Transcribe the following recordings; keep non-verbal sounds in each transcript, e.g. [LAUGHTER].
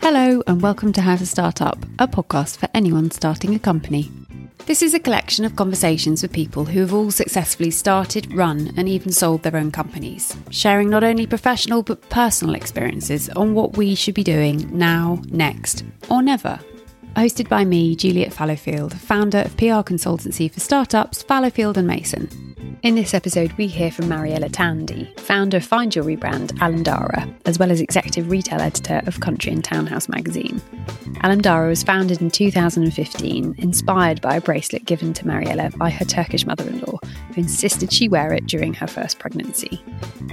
Hello, and welcome to How to Start Up, a podcast for anyone starting a company. This is a collection of conversations with people who have all successfully started, run, and even sold their own companies, sharing not only professional but personal experiences on what we should be doing now, next, or never. Hosted by me, Juliet Fallowfield, founder of PR consultancy for startups Fallowfield and Mason. In this episode, we hear from Mariella Tandy, founder of fine jewellery brand Alemdara, as well as executive retail editor of Country and Townhouse magazine. Alemdara was founded in 2015, inspired by a bracelet given to Mariella by her Turkish mother in law, who insisted she wear it during her first pregnancy.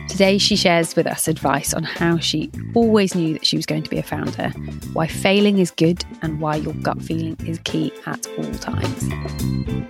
Today, she shares with us advice on how she always knew that she was going to be a founder, why failing is good, and why your gut feeling is key at all times.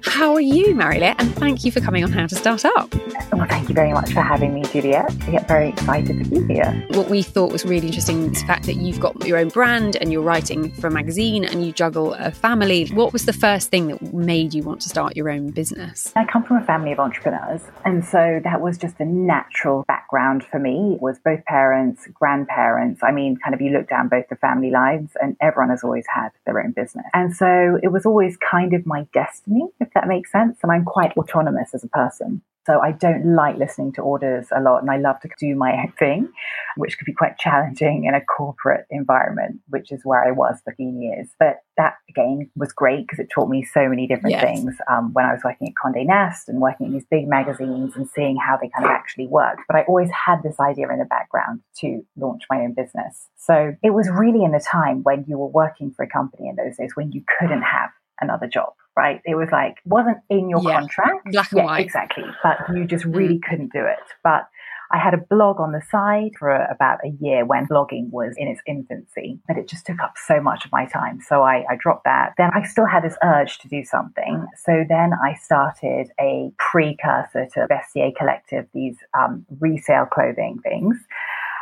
How are you, Mariella? And thank you for coming on How to Start Up. Well, thank you very much for having me, Juliet. I get very excited to be here. What we thought was really interesting is the fact that you've got your own brand and you're writing for a magazine and you juggle a family. What was the first thing that made you want to start your own business? I come from a family of entrepreneurs, and so that was just a natural background for me. It was both parents, grandparents. I mean, kind of you look down both the family lines, and everyone has always had their own business. And so it was always kind of my destiny, if that makes sense. And I'm quite autonomous as a person. So I don't like listening to orders a lot and I love to do my own thing, which could be quite challenging in a corporate environment, which is where I was for 15 years. But that again was great because it taught me so many different yes. things um, when I was working at Conde Nast and working in these big magazines and seeing how they kind of actually worked. But I always had this idea in the background to launch my own business. So it was really in the time when you were working for a company in those days when you couldn't have another job right? It was like wasn't in your yeah. contract. Black and yeah, white. Exactly. But you just really mm. couldn't do it. But I had a blog on the side for about a year when blogging was in its infancy, but it just took up so much of my time. So I, I dropped that. Then I still had this urge to do something. So then I started a precursor to Vestiaire Collective, these um, resale clothing things.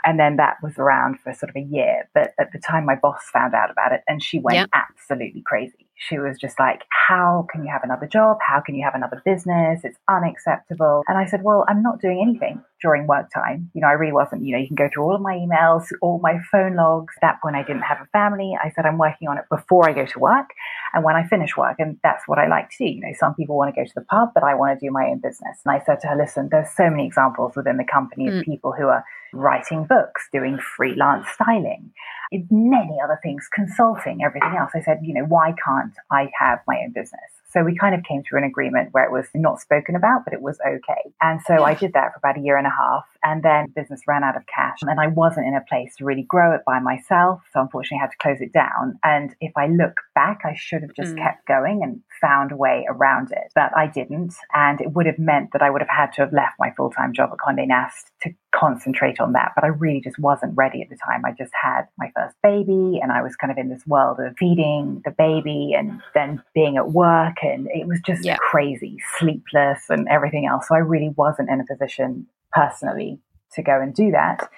And then that was around for sort of a year. But at the time, my boss found out about it and she went yep. absolutely crazy. She was just like, How can you have another job? How can you have another business? It's unacceptable. And I said, Well, I'm not doing anything during work time. You know, I really wasn't. You know, you can go through all of my emails, all my phone logs. At that point, I didn't have a family. I said, I'm working on it before I go to work and when I finish work. And that's what I like to do. You know, some people want to go to the pub, but I want to do my own business. And I said to her, Listen, there's so many examples within the company mm. of people who are writing books, doing freelance styling, many other things, consulting, everything else. I said, you know, why can't I have my own business? So we kind of came to an agreement where it was not spoken about, but it was okay. And so I did that for about a year and a half. And then business ran out of cash and I wasn't in a place to really grow it by myself. So unfortunately I had to close it down. And if I look back, I should have just mm. kept going and found a way around it, but I didn't. And it would have meant that I would have had to have left my full time job at Conde Nast to concentrate on that. But I really just wasn't ready at the time. I just had my first baby and I was kind of in this world of feeding the baby and then being at work. And it was just yeah. crazy, sleepless and everything else. So I really wasn't in a position personally to go and do that.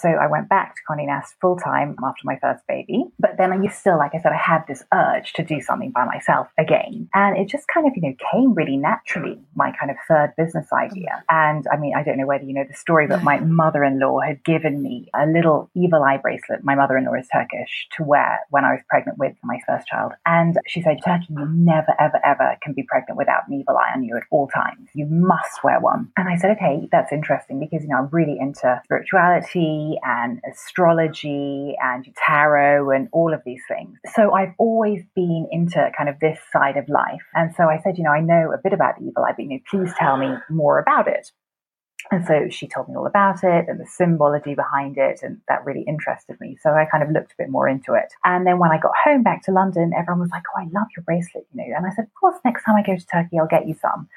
So I went back to Condé Nast full time after my first baby. But then I used still, like I said, I had this urge to do something by myself again. And it just kind of, you know, came really naturally, my kind of third business idea. And I mean, I don't know whether you know the story, but my mm. mother in law had given me a little evil eye bracelet. My mother in law is Turkish to wear when I was pregnant with my first child. And she said, Turkey, you never, ever, ever can be pregnant without an evil eye on you at all times. You must wear one. And I said, okay, that's interesting because, you know, I'm really into spirituality and astrology and tarot and all of these things. So I've always been into kind of this side of life. And so I said, you know, I know a bit about evil eye, but you know, please tell me more about it. And so she told me all about it and the symbology behind it, and that really interested me. So I kind of looked a bit more into it. And then when I got home back to London, everyone was like, Oh, I love your bracelet, you know. And I said, Of course, next time I go to Turkey, I'll get you some.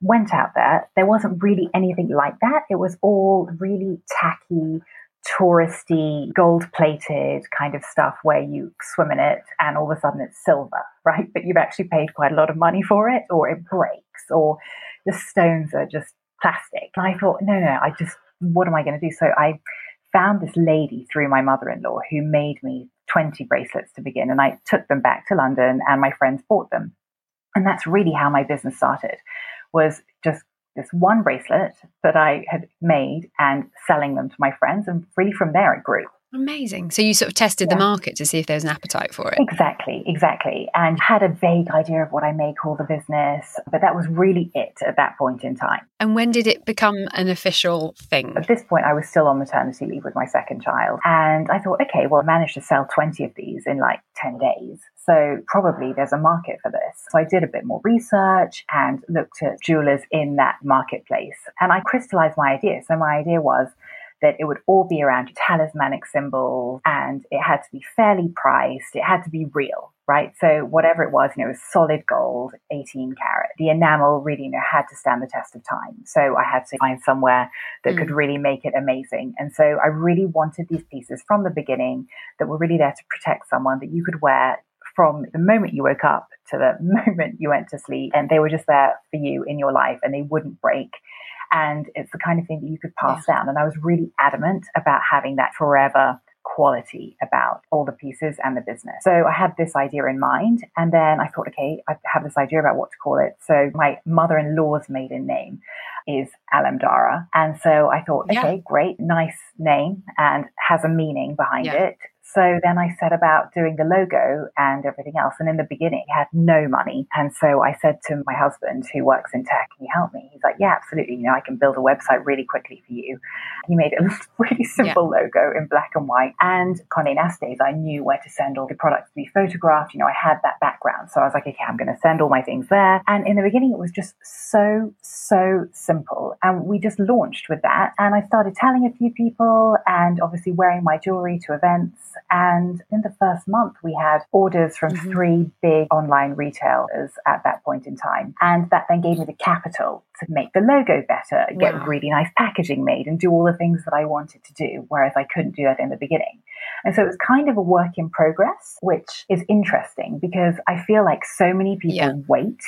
Went out there, there wasn't really anything like that. It was all really tacky, touristy, gold plated kind of stuff where you swim in it and all of a sudden it's silver, [LAUGHS] right? But you've actually paid quite a lot of money for it, or it breaks, or the stones are just plastic. And I thought, no, no, I just, what am I going to do? So I found this lady through my mother in law who made me 20 bracelets to begin, and I took them back to London, and my friends bought them. And that's really how my business started was just this one bracelet that I had made and selling them to my friends. And really from there, it grew. Amazing. So you sort of tested yeah. the market to see if there was an appetite for it. Exactly, exactly. And had a vague idea of what I may call the business, but that was really it at that point in time. And when did it become an official thing? At this point, I was still on maternity leave with my second child. And I thought, okay, well, I managed to sell 20 of these in like 10 days. So probably there's a market for this. So I did a bit more research and looked at jewelers in that marketplace. And I crystallized my idea. So my idea was that it would all be around your talismanic symbols and it had to be fairly priced. It had to be real, right? So whatever it was, you know, it was solid gold, 18 carat. The enamel really, you know, had to stand the test of time. So I had to find somewhere that mm. could really make it amazing. And so I really wanted these pieces from the beginning that were really there to protect someone that you could wear from the moment you woke up to the [LAUGHS] moment you went to sleep. And they were just there for you in your life and they wouldn't break and it's the kind of thing that you could pass yeah. down. And I was really adamant about having that forever quality about all the pieces and the business. So I had this idea in mind. And then I thought, okay, I have this idea about what to call it. So my mother in law's maiden name is Alemdara. And so I thought, okay, yeah. great, nice name and has a meaning behind yeah. it. So then I set about doing the logo and everything else. And in the beginning, I had no money. And so I said to my husband, who works in tech, can you help me? He's like, yeah, absolutely. You know, I can build a website really quickly for you. He made a [LAUGHS] really simple yeah. logo in black and white. And Condé Nast's, I knew where to send all the products to be photographed. You know, I had that background. So I was like, okay, I'm going to send all my things there. And in the beginning, it was just so, so simple. And we just launched with that. And I started telling a few people and obviously wearing my jewelry to events and in the first month, we had orders from mm-hmm. three big online retailers at that point in time. And that then gave me the capital to make the logo better, get wow. really nice packaging made, and do all the things that I wanted to do, whereas I couldn't do that in the beginning. And so it was kind of a work in progress, which is interesting because I feel like so many people yeah. wait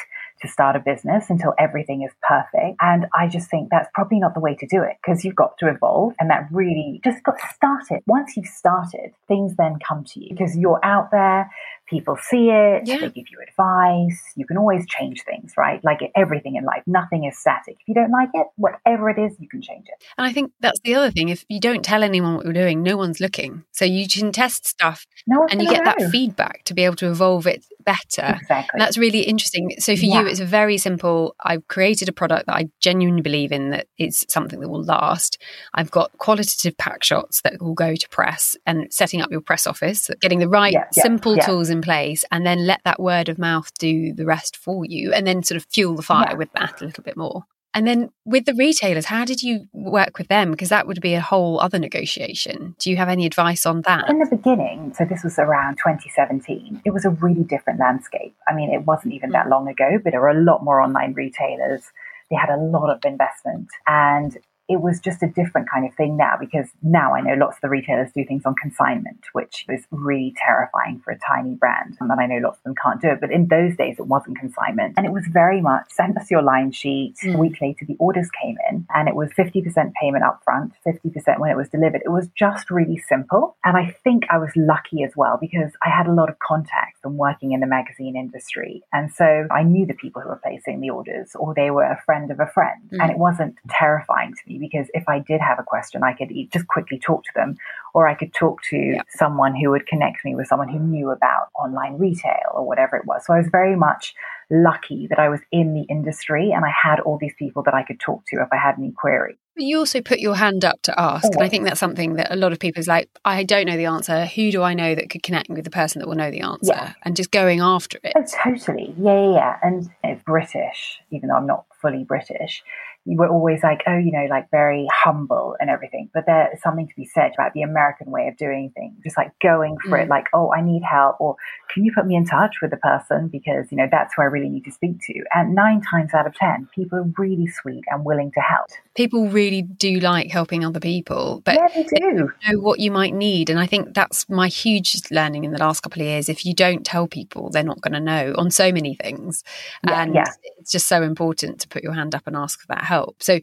to start a business until everything is perfect. And I just think that's probably not the way to do it because you've got to evolve and that really just got started. Once you've started, things then come to you because you're out there, people see it, yeah. they give you advice. You can always change things, right? Like everything in life, nothing is static. If you don't like it, whatever it is, you can change it. And I think that's the other thing. If you don't tell anyone what you're doing, no one's looking. So you can test stuff no and you get know. that feedback to be able to evolve it better. Exactly. And that's really interesting. So for yeah. you, it's a very simple. I've created a product that I genuinely believe in that it's something that will last. I've got qualitative pack shots that will go to press and setting up your press office, getting the right yeah, simple tools in place and then let that word of mouth do the rest for you and then sort of fuel the fire yeah. with that a little bit more. And then with the retailers, how did you work with them? Because that would be a whole other negotiation. Do you have any advice on that? In the beginning, so this was around 2017, it was a really different landscape. I mean, it wasn't even that mm. long ago, but there were a lot more online retailers. They had a lot of investment and it was just a different kind of thing now because now I know lots of the retailers do things on consignment, which is really terrifying for a tiny brand. And I know lots of them can't do it. But in those days, it wasn't consignment. And it was very much send us your line sheet. Mm. A week later, the orders came in and it was 50% payment up front, 50% when it was delivered. It was just really simple. And I think I was lucky as well because I had a lot of contacts from working in the magazine industry. And so I knew the people who were placing the orders or they were a friend of a friend. Mm. And it wasn't terrifying to me because if I did have a question, I could just quickly talk to them, or I could talk to yeah. someone who would connect me with someone who knew about online retail or whatever it was. So I was very much lucky that I was in the industry and I had all these people that I could talk to if I had any query. But you also put your hand up to ask. And I think that's something that a lot of people is like, I don't know the answer. Who do I know that could connect me with the person that will know the answer? Yeah. And just going after it. Oh, totally. Yeah, yeah, yeah. And it's British, even though I'm not fully British you were always like, oh, you know, like very humble and everything. But there's something to be said about the American way of doing things, just like going for mm. it, like, oh, I need help, or can you put me in touch with the person because, you know, that's who I really need to speak to. And nine times out of 10, people are really sweet and willing to help. People really do like helping other people, but yeah, they do. They know what you might need. And I think that's my huge learning in the last couple of years. If you don't tell people, they're not going to know on so many things. Yeah, and yeah. it's just so important to put your hand up and ask for that help help. So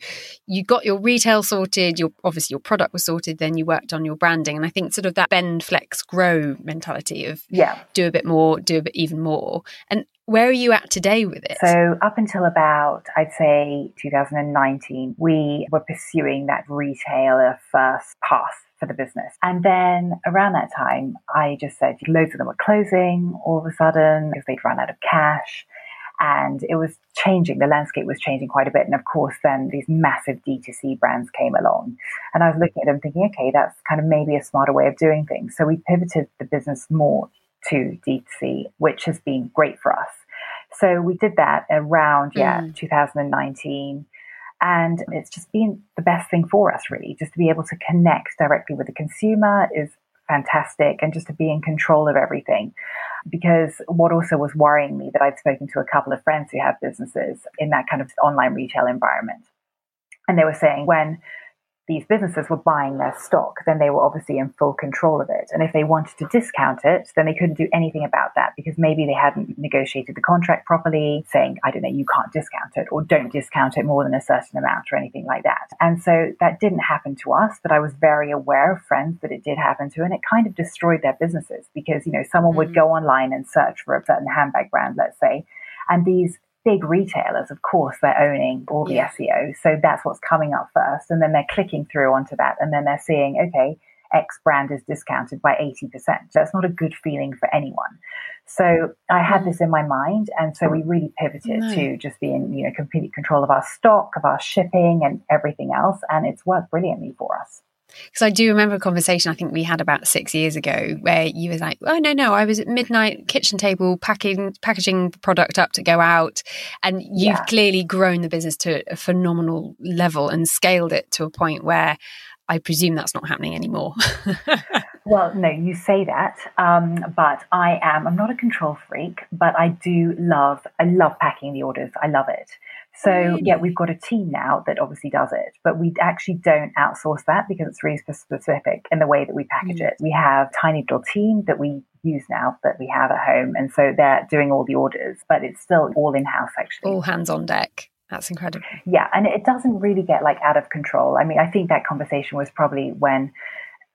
you got your retail sorted, your obviously your product was sorted, then you worked on your branding. And I think sort of that bend, flex, grow mentality of yeah. do a bit more, do a bit even more. And where are you at today with it? So, up until about, I'd say 2019, we were pursuing that retailer first path for the business. And then around that time, I just said loads of them were closing all of a sudden because they'd run out of cash. And it was changing, the landscape was changing quite a bit. And of course, then these massive D2C brands came along. And I was looking at them thinking, okay, that's kind of maybe a smarter way of doing things. So we pivoted the business more to D2C, which has been great for us. So we did that around, yeah, mm. 2019. And it's just been the best thing for us, really, just to be able to connect directly with the consumer is fantastic and just to be in control of everything. Because what also was worrying me that I'd spoken to a couple of friends who have businesses in that kind of online retail environment. And they were saying when these businesses were buying their stock, then they were obviously in full control of it. And if they wanted to discount it, then they couldn't do anything about that because maybe they hadn't negotiated the contract properly, saying, I don't know, you can't discount it or don't discount it more than a certain amount or anything like that. And so that didn't happen to us, but I was very aware of friends that it did happen to, and it kind of destroyed their businesses because, you know, someone mm-hmm. would go online and search for a certain handbag brand, let's say, and these big retailers, of course, they're owning all the yeah. SEO. So that's what's coming up first. And then they're clicking through onto that. And then they're seeing, okay, X brand is discounted by 80%. That's not a good feeling for anyone. So I had mm. this in my mind. And so we really pivoted no. to just being, you know, complete control of our stock, of our shipping and everything else. And it's worked brilliantly for us. Because I do remember a conversation I think we had about six years ago where you were like, "Oh no, no, I was at midnight kitchen table packing packaging the product up to go out," and you've yeah. clearly grown the business to a phenomenal level and scaled it to a point where I presume that's not happening anymore. [LAUGHS] well, no, you say that, um, but I am. I'm not a control freak, but I do love. I love packing the orders. I love it. So yeah, we've got a team now that obviously does it, but we actually don't outsource that because it's really specific in the way that we package mm. it. We have tiny little team that we use now that we have at home, and so they're doing all the orders, but it's still all in house actually. All hands on deck. That's incredible. Yeah, and it doesn't really get like out of control. I mean, I think that conversation was probably when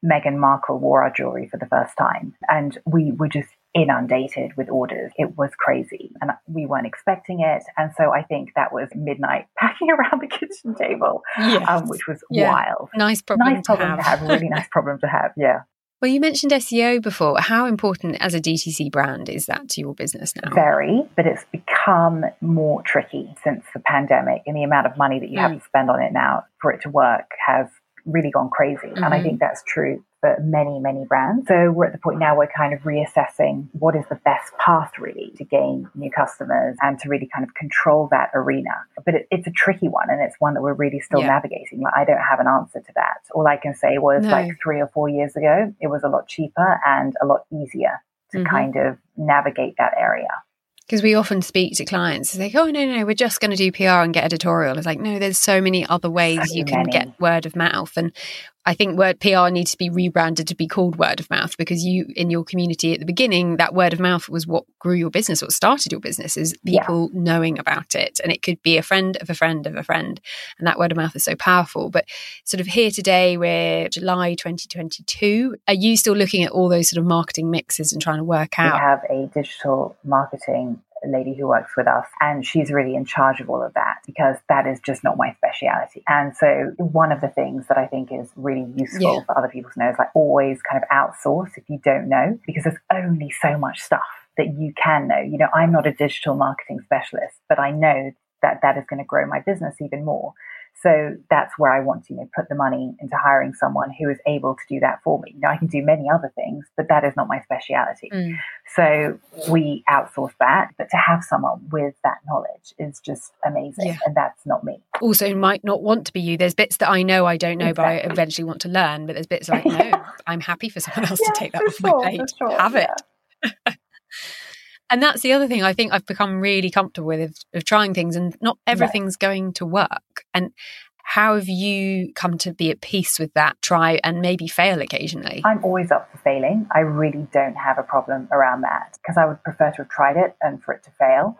Meghan Markle wore our jewelry for the first time, and we were just inundated with orders. It was crazy and we weren't expecting it. And so I think that was midnight [LAUGHS] packing around the kitchen table, yes. um, which was yeah. wild. Nice problem, nice problem to, have. to have. Really nice [LAUGHS] problem to have. Yeah. Well, you mentioned SEO before. How important as a DTC brand is that to your business now? Very, but it's become more tricky since the pandemic and the amount of money that you mm. have to spend on it now for it to work has really gone crazy. Mm-hmm. And I mm-hmm. think that's true for many, many brands. So we're at the point now we're kind of reassessing what is the best path really to gain new customers and to really kind of control that arena. But it, it's a tricky one and it's one that we're really still yeah. navigating. Like I don't have an answer to that. All I can say was no. like three or four years ago, it was a lot cheaper and a lot easier to mm-hmm. kind of navigate that area because we often speak to clients it's like oh no no we're just going to do pr and get editorial. It's like no there's so many other ways so you can get word of mouth. And I think word PR needs to be rebranded to be called word of mouth because you, in your community at the beginning, that word of mouth was what grew your business, what started your business, is people yeah. knowing about it. And it could be a friend of a friend of a friend. And that word of mouth is so powerful. But sort of here today, we're July 2022. Are you still looking at all those sort of marketing mixes and trying to work out? We have a digital marketing lady who works with us, and she's really in charge of all of that because that is just not my speciality. And so, one of the things that I think is really useful yeah. for other people to know is like always kind of outsource if you don't know, because there's only so much stuff that you can know. You know, I'm not a digital marketing specialist, but I know that that is going to grow my business even more. So that's where I want to you know, put the money into hiring someone who is able to do that for me. Now I can do many other things, but that is not my speciality. Mm. So we outsource that, but to have someone with that knowledge is just amazing. Yeah. And that's not me. Also might not want to be you. There's bits that I know I don't know, exactly. but I eventually want to learn. But there's bits like, [LAUGHS] no, I'm happy for someone else yeah, to take that off sure, my plate. Sure, have it. [LAUGHS] and that's the other thing I think I've become really comfortable with of, of trying things, and not everything's right. going to work. And how have you come to be at peace with that? Try and maybe fail occasionally. I'm always up for failing. I really don't have a problem around that because I would prefer to have tried it and for it to fail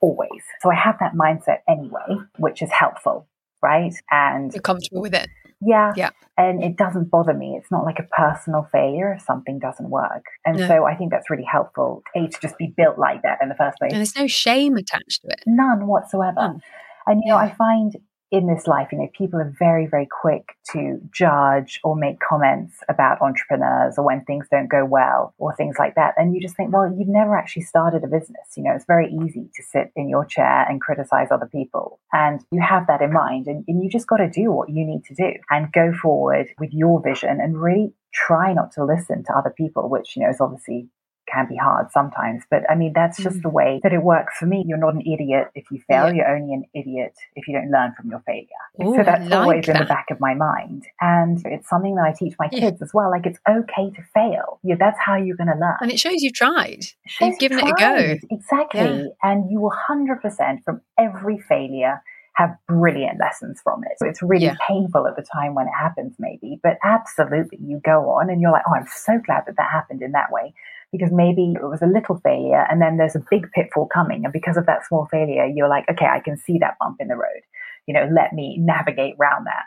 always. So I have that mindset anyway, which is helpful. right? And you're comfortable with it. Yeah. Yeah. And it doesn't bother me. It's not like a personal failure if something doesn't work. And No. so I think that's really helpful, A, to just be built like that in the first place. And there's no shame attached to it. None whatsoever. None. And, you know, I find in this life, you know, people are very, very quick to judge or make comments about entrepreneurs or when things don't go well or things like that. And you just think, well, you've never actually started a business. You know, it's very easy to sit in your chair and criticize other people. And you have that in mind and, and you just got to do what you need to do and go forward with your vision and really try not to listen to other people, which, you know, is obviously can be hard sometimes. But I mean, that's just Mm. the way that it works for me. You're not an idiot if you fail. Yeah. You're only an idiot if you don't learn from your failure. Ooh, so that's like always in the back of my mind. And it's something that I teach my Yeah. kids as well. Like it's okay to fail. Yeah, that's how you're going to learn. And it shows you've tried. Shows You've given you it a go. Exactly. And you will 100% from every failure have brilliant lessons from it. So it's really Yeah. painful at the time when it happens, maybe, but absolutely you go on and you're like, oh, I'm so glad that that happened in that way because maybe it was a little failure and then there's a big pitfall coming. And because of that small failure, you're like, okay, I can see that bump in the road. You know, let me navigate around that.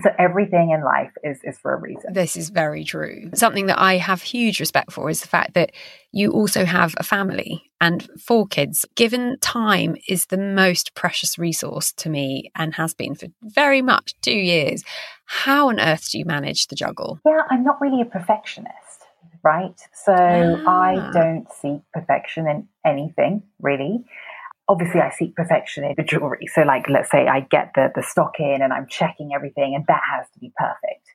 So everything in life is, is for a reason. This is very true. Something that I have huge respect for is the fact that you also have a family and four kids. Given time is the most precious resource to me and has been for very much two years. How on earth do you manage the juggle? Yeah, I'm not really a perfectionist, right? So Ah. I don't seek perfection in anything, really. Obviously, I seek perfection in the jewelry. So, like, let's say I get the, the stock in and I'm checking everything, and that has to be perfect.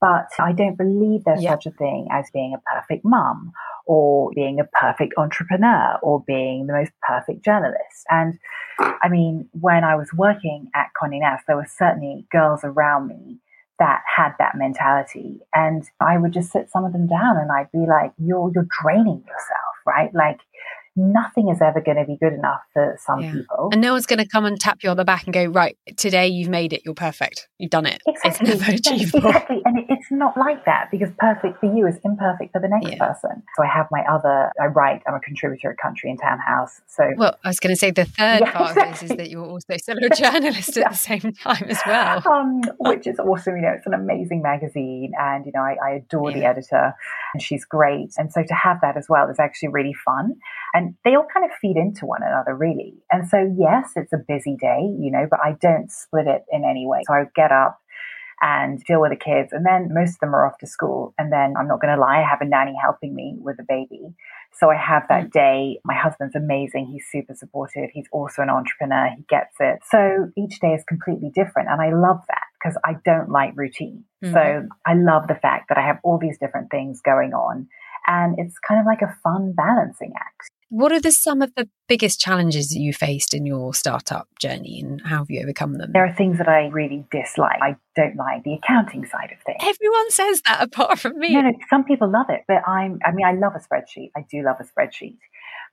But I don't believe there's Yeah. such a thing as being a perfect mum or being a perfect entrepreneur or being the most perfect journalist. And I mean, when I was working at Condé Nast, there were certainly girls around me that had that mentality. And I would just sit some of them down and I'd be like, you're, you're draining yourself, right? Like nothing is ever going to be good enough for some Yeah. people. And no one's going to come and tap you on the back and go, right, today you've made it, you're perfect, you've done it. Exactly. It's never [LAUGHS] achievable. Exactly. And it, it's not like that because perfect for you is imperfect for the next Yeah. person. So I have my other, I write, I'm a contributor at Country and Townhouse. So Well, I was going to say the third Yeah, [LAUGHS] part of this is that you're also still a journalist at the same time as well. [LAUGHS] um, which is awesome. You know, it's an amazing magazine, and you know, I, I adore the editor, and she's great. And so to have that as well is actually really fun, and they all kind of feed into one another, really. And so yes, it's a busy day, you know, but I don't split it in any way. So I get up and deal with the kids, and then most of them are off to school, and then I'm not going to lie, I have a nanny helping me with the baby. So I have that day. My husband's amazing. He's super supportive. He's also an entrepreneur. He gets it. So each day is completely different. And I love that because I don't like routine. Mhm. So I love the fact that I have all these different things going on. And it's kind of like a fun balancing act. What are the some of the biggest challenges that you faced in your startup journey and how have you overcome them? There are things that I really dislike. I don't like the accounting side of things. Everyone says that apart from me. No, no, some people love it, but I'm, I mean, I love a spreadsheet. I do love a spreadsheet.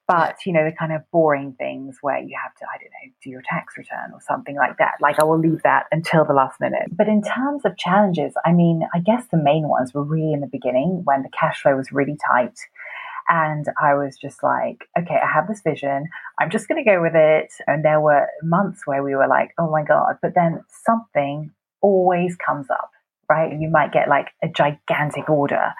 But, you know, the kind of boring things where you have to, I don't know, do your tax return or something like that. Like, I will leave that until the last minute. But in terms of challenges, I mean, I guess the main ones were really in the beginning when the cash flow was really tight. And I was just like, okay, I have this vision. I'm just going to go with it. And there were months where we were like, oh my God. But then something always comes up, right? You might get like a gigantic order.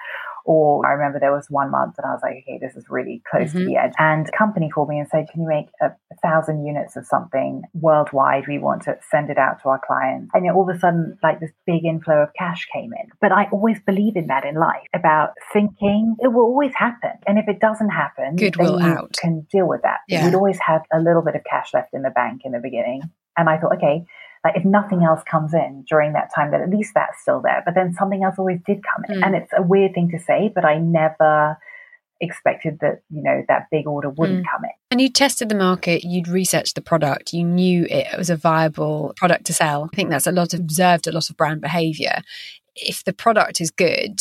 Or I remember there was one month and I was like, okay, this is really close to Mhm. the edge. And company called me and said, can you make a, a thousand units of something worldwide? We want to send it out to our clients. And all of a sudden, like this big inflow of cash came in. But I always believe in that in life about thinking it will always happen. And if it doesn't happen, Goodwill then you out. can deal with that. Yeah. We'd always have a little bit of cash left in the bank in the beginning. And I thought, okay, like if nothing else comes in during that time, then at least that's still there. But then something else always did come in. Mm. And it's a weird thing to say, but I never expected that, you know, that big order wouldn't Mm. come in. And you tested the market, you'd researched the product, you knew it was a viable product to sell. I think that's a lot of observed a lot of brand behavior. If the product is good,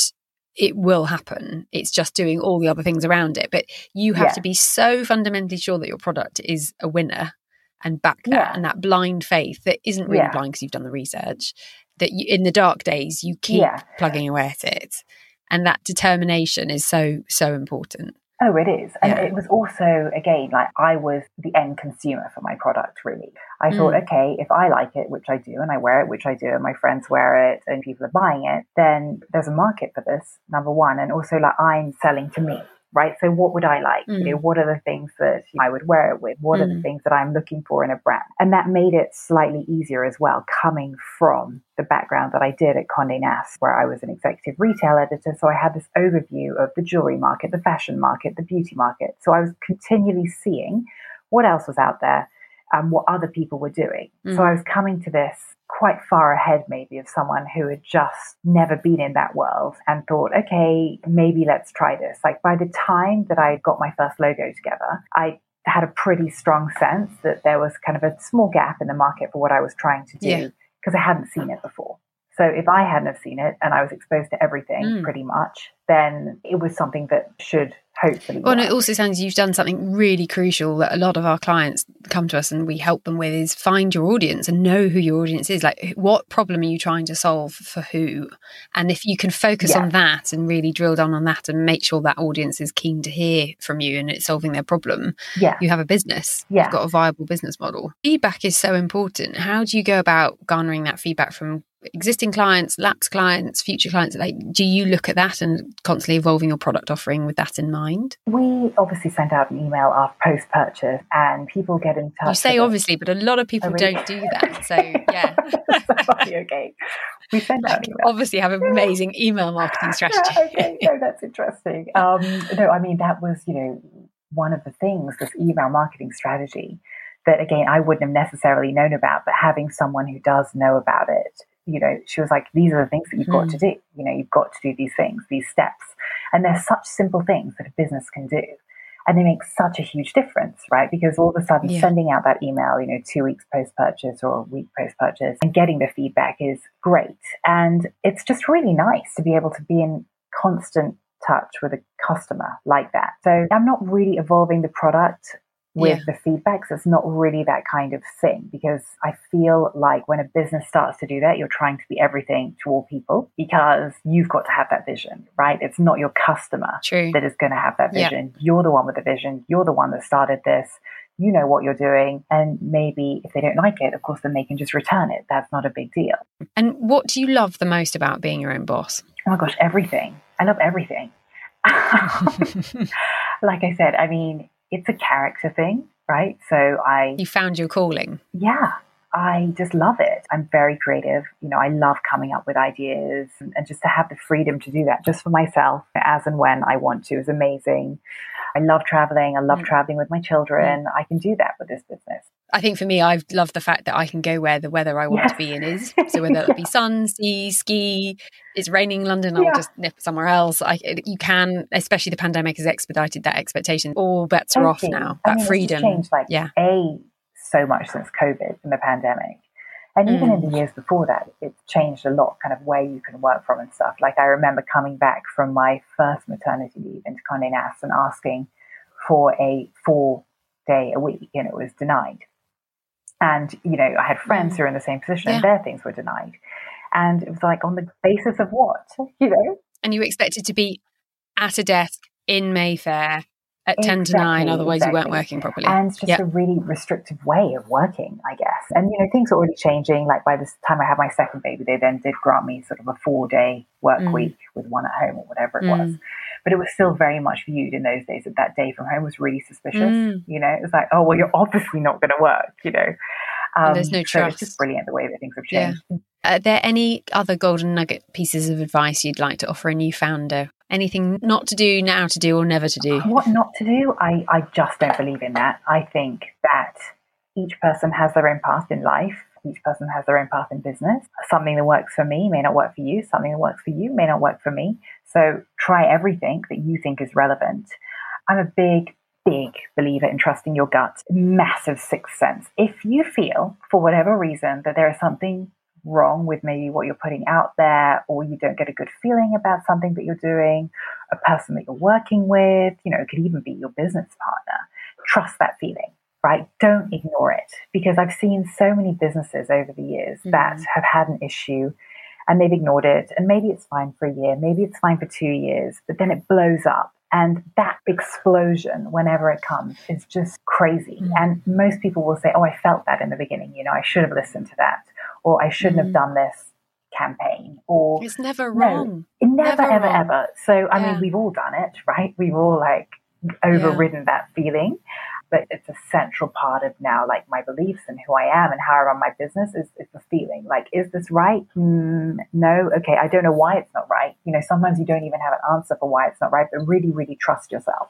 it will happen. It's just doing all the other things around it. But you have Yeah. to be so fundamentally sure that your product is a winner and back that Yeah. and that blind faith that isn't really Yeah. blind because you've done the research. That you, in the dark days, you keep Yeah. plugging away at it. And that determination is so, so important. Oh, it is. And it was also, again, like I was the end consumer for my product, really. I mm. thought, okay, if I like it, which I do, and I wear it, which I do, and my friends wear it, and people are buying it, then there's a market for this, number one. And also, like, I'm selling to me right? So what would I like? Mm. You know, mm. what are the things that I would wear it with? What mm. are the mm. things that I'm looking for in a brand? And that made it slightly easier as well, coming from the background that I did at Condé Nast, where I was an executive retail editor. So I had this overview of the jewelry market, the fashion market, the beauty market. So I was continually seeing what else was out there and what other people were doing. Mm. So I was coming to this quite far ahead maybe of someone who had just never been in that world and thought, okay, maybe let's try this. Like by the time that I got my first logo together, I had a pretty strong sense that there was kind of a small gap in the market for what I was trying to do because yeah. I hadn't seen it before. So if I hadn't have seen it and I was exposed to everything mm. pretty much, then it was something that should hopefully. Well, and it also sounds you've done something really crucial that a lot of our clients come to us and we help them with is find your audience and know who your audience is. Like, what problem are you trying to solve for who? And if you can focus yeah. on that and really drill down on that and make sure that audience is keen to hear from you and it's solving their problem, yeah. you have a business. Yeah. You've got a viable business model. Feedback is so important. How do you go about garnering that feedback from existing clients, lapsed clients, future clients? Like, do you look at that and constantly evolving your product offering with that in mind? We obviously send out an email after post purchase, and people get in touch. You say obviously, but a lot of people really? don't do that. So yeah, [LAUGHS] okay. We send out email. Obviously, have an amazing email marketing strategy. Yeah, okay, no, that's interesting. Um, no, I mean that was you know one of the things this email marketing strategy that again I wouldn't have necessarily known about, but having someone who does know about it you know, she was like, these are the things that you've got to hmm. do. You know, you've got to do these things, these steps. And they're such simple things that a business can do. And they make such a huge difference, right? Because all of a sudden, yeah. sending out that email, you know, two weeks post purchase or a week post purchase and getting the feedback is great. And it's just really nice to be able to be in constant touch with a customer like that. So I'm not really evolving the product with yeah. the feedbacks. It's not really that kind of thing because I feel like when a business starts to do that, you're trying to be everything to all people because you've got to have that vision, right? It's not your customer True. that is going to have that vision. Yeah. You're the one with the vision. You're the one that started this. You know what you're doing. And maybe if they don't like it, of course, then they can just return it. That's not a big deal. And what do you love the most about being your own boss? Oh my gosh, everything. I love everything. [LAUGHS] [LAUGHS] like I said, I mean, it's a character thing, right? So I. You found your calling. Yeah. I just love it. I'm very creative. You know, I love coming up with ideas and, and just to have the freedom to do that just for myself as and when I want to is amazing. I love traveling. I love mm. traveling with my children. Mm. I can do that with this business. I think for me, I've loved the fact that I can go where the weather I want yes. to be in is. So whether it be [LAUGHS] sun, sea, ski, it's raining in London, I'll yeah. just nip somewhere else. I, you can, especially the pandemic has expedited that expectation. All bets are off now. That I mean, freedom. changed like yeah. a so much since COVID and the pandemic. And even mm. in the years before that, it's changed a lot, kind of where you can work from and stuff. Like I remember coming back from my first maternity leave into Condé Nast and asking for a four day a week, and it was denied. And, you know, I had friends mm. who were in the same position yeah. and their things were denied. And it was like, on the basis of what, [LAUGHS] you know? And you were expected to be at a desk in Mayfair at exactly, 10 to 9 otherwise exactly. you weren't working properly and it's just yep. a really restrictive way of working i guess and you know things are already changing like by this time i had my second baby they then did grant me sort of a four day work mm. week with one at home or whatever it mm. was but it was still very much viewed in those days that that day from home was really suspicious mm. you know it was like oh well you're obviously not going to work you know um, there's no so trust. it's just brilliant the way that things have changed yeah. Are there any other golden nugget pieces of advice you'd like to offer a new founder anything not to do, now to do, or never to do? What not to do? I, I just don't believe in that. I think that each person has their own path in life. Each person has their own path in business. Something that works for me may not work for you. Something that works for you may not work for me. So try everything that you think is relevant. I'm a big, big believer in trusting your gut, massive sixth sense. If you feel, for whatever reason, that there is something wrong with maybe what you're putting out there, or you don't get a good feeling about something that you're doing, a person that you're working with, you know, it could even be your business partner. Trust that feeling, right? Don't ignore it because I've seen so many businesses over the years mm-hmm. that have had an issue and they've ignored it. And maybe it's fine for a year, maybe it's fine for two years, but then it blows up. And that explosion, whenever it comes, is just crazy. Mm. And most people will say, Oh, I felt that in the beginning. You know, I should have listened to that, or I shouldn't mm. have done this campaign or it's never wrong no, never, never ever wrong. ever so i yeah. mean we've all done it right we've all like overridden yeah. that feeling but it's a central part of now like my beliefs and who I am and how I run my business is, is the feeling like is this right mm, no okay I don't know why it's not right you know sometimes you don't even have an answer for why it's not right but really really trust yourself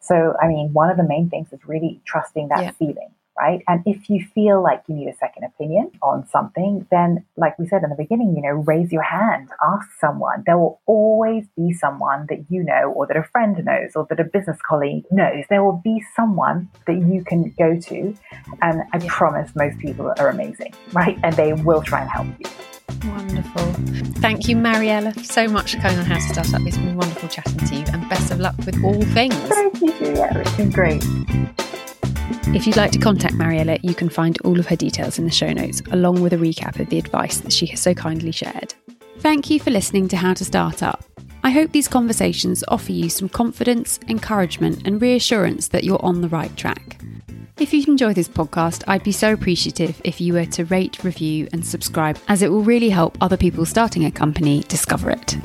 so I mean one of the main things is really trusting that yeah. feeling right? And if you feel like you need a second opinion on something, then, like we said in the beginning, you know, raise your hand, ask someone. There will always be someone that you know, or that a friend knows, or that a business colleague knows. There will be someone that you can go to. And I promise most people are amazing, right? And they will try and help you. Wonderful. Thank you, Mariella, so much for coming on How to Start Up. It's been wonderful chatting to you, and best of luck with all things. Thank you, Julia. It's been great. If you'd like to contact Mariella, you can find all of her details in the show notes, along with a recap of the advice that she has so kindly shared. Thank you for listening to How to Start Up. I hope these conversations offer you some confidence, encouragement, and reassurance that you're on the right track. If you enjoy this podcast, I'd be so appreciative if you were to rate, review, and subscribe, as it will really help other people starting a company discover it.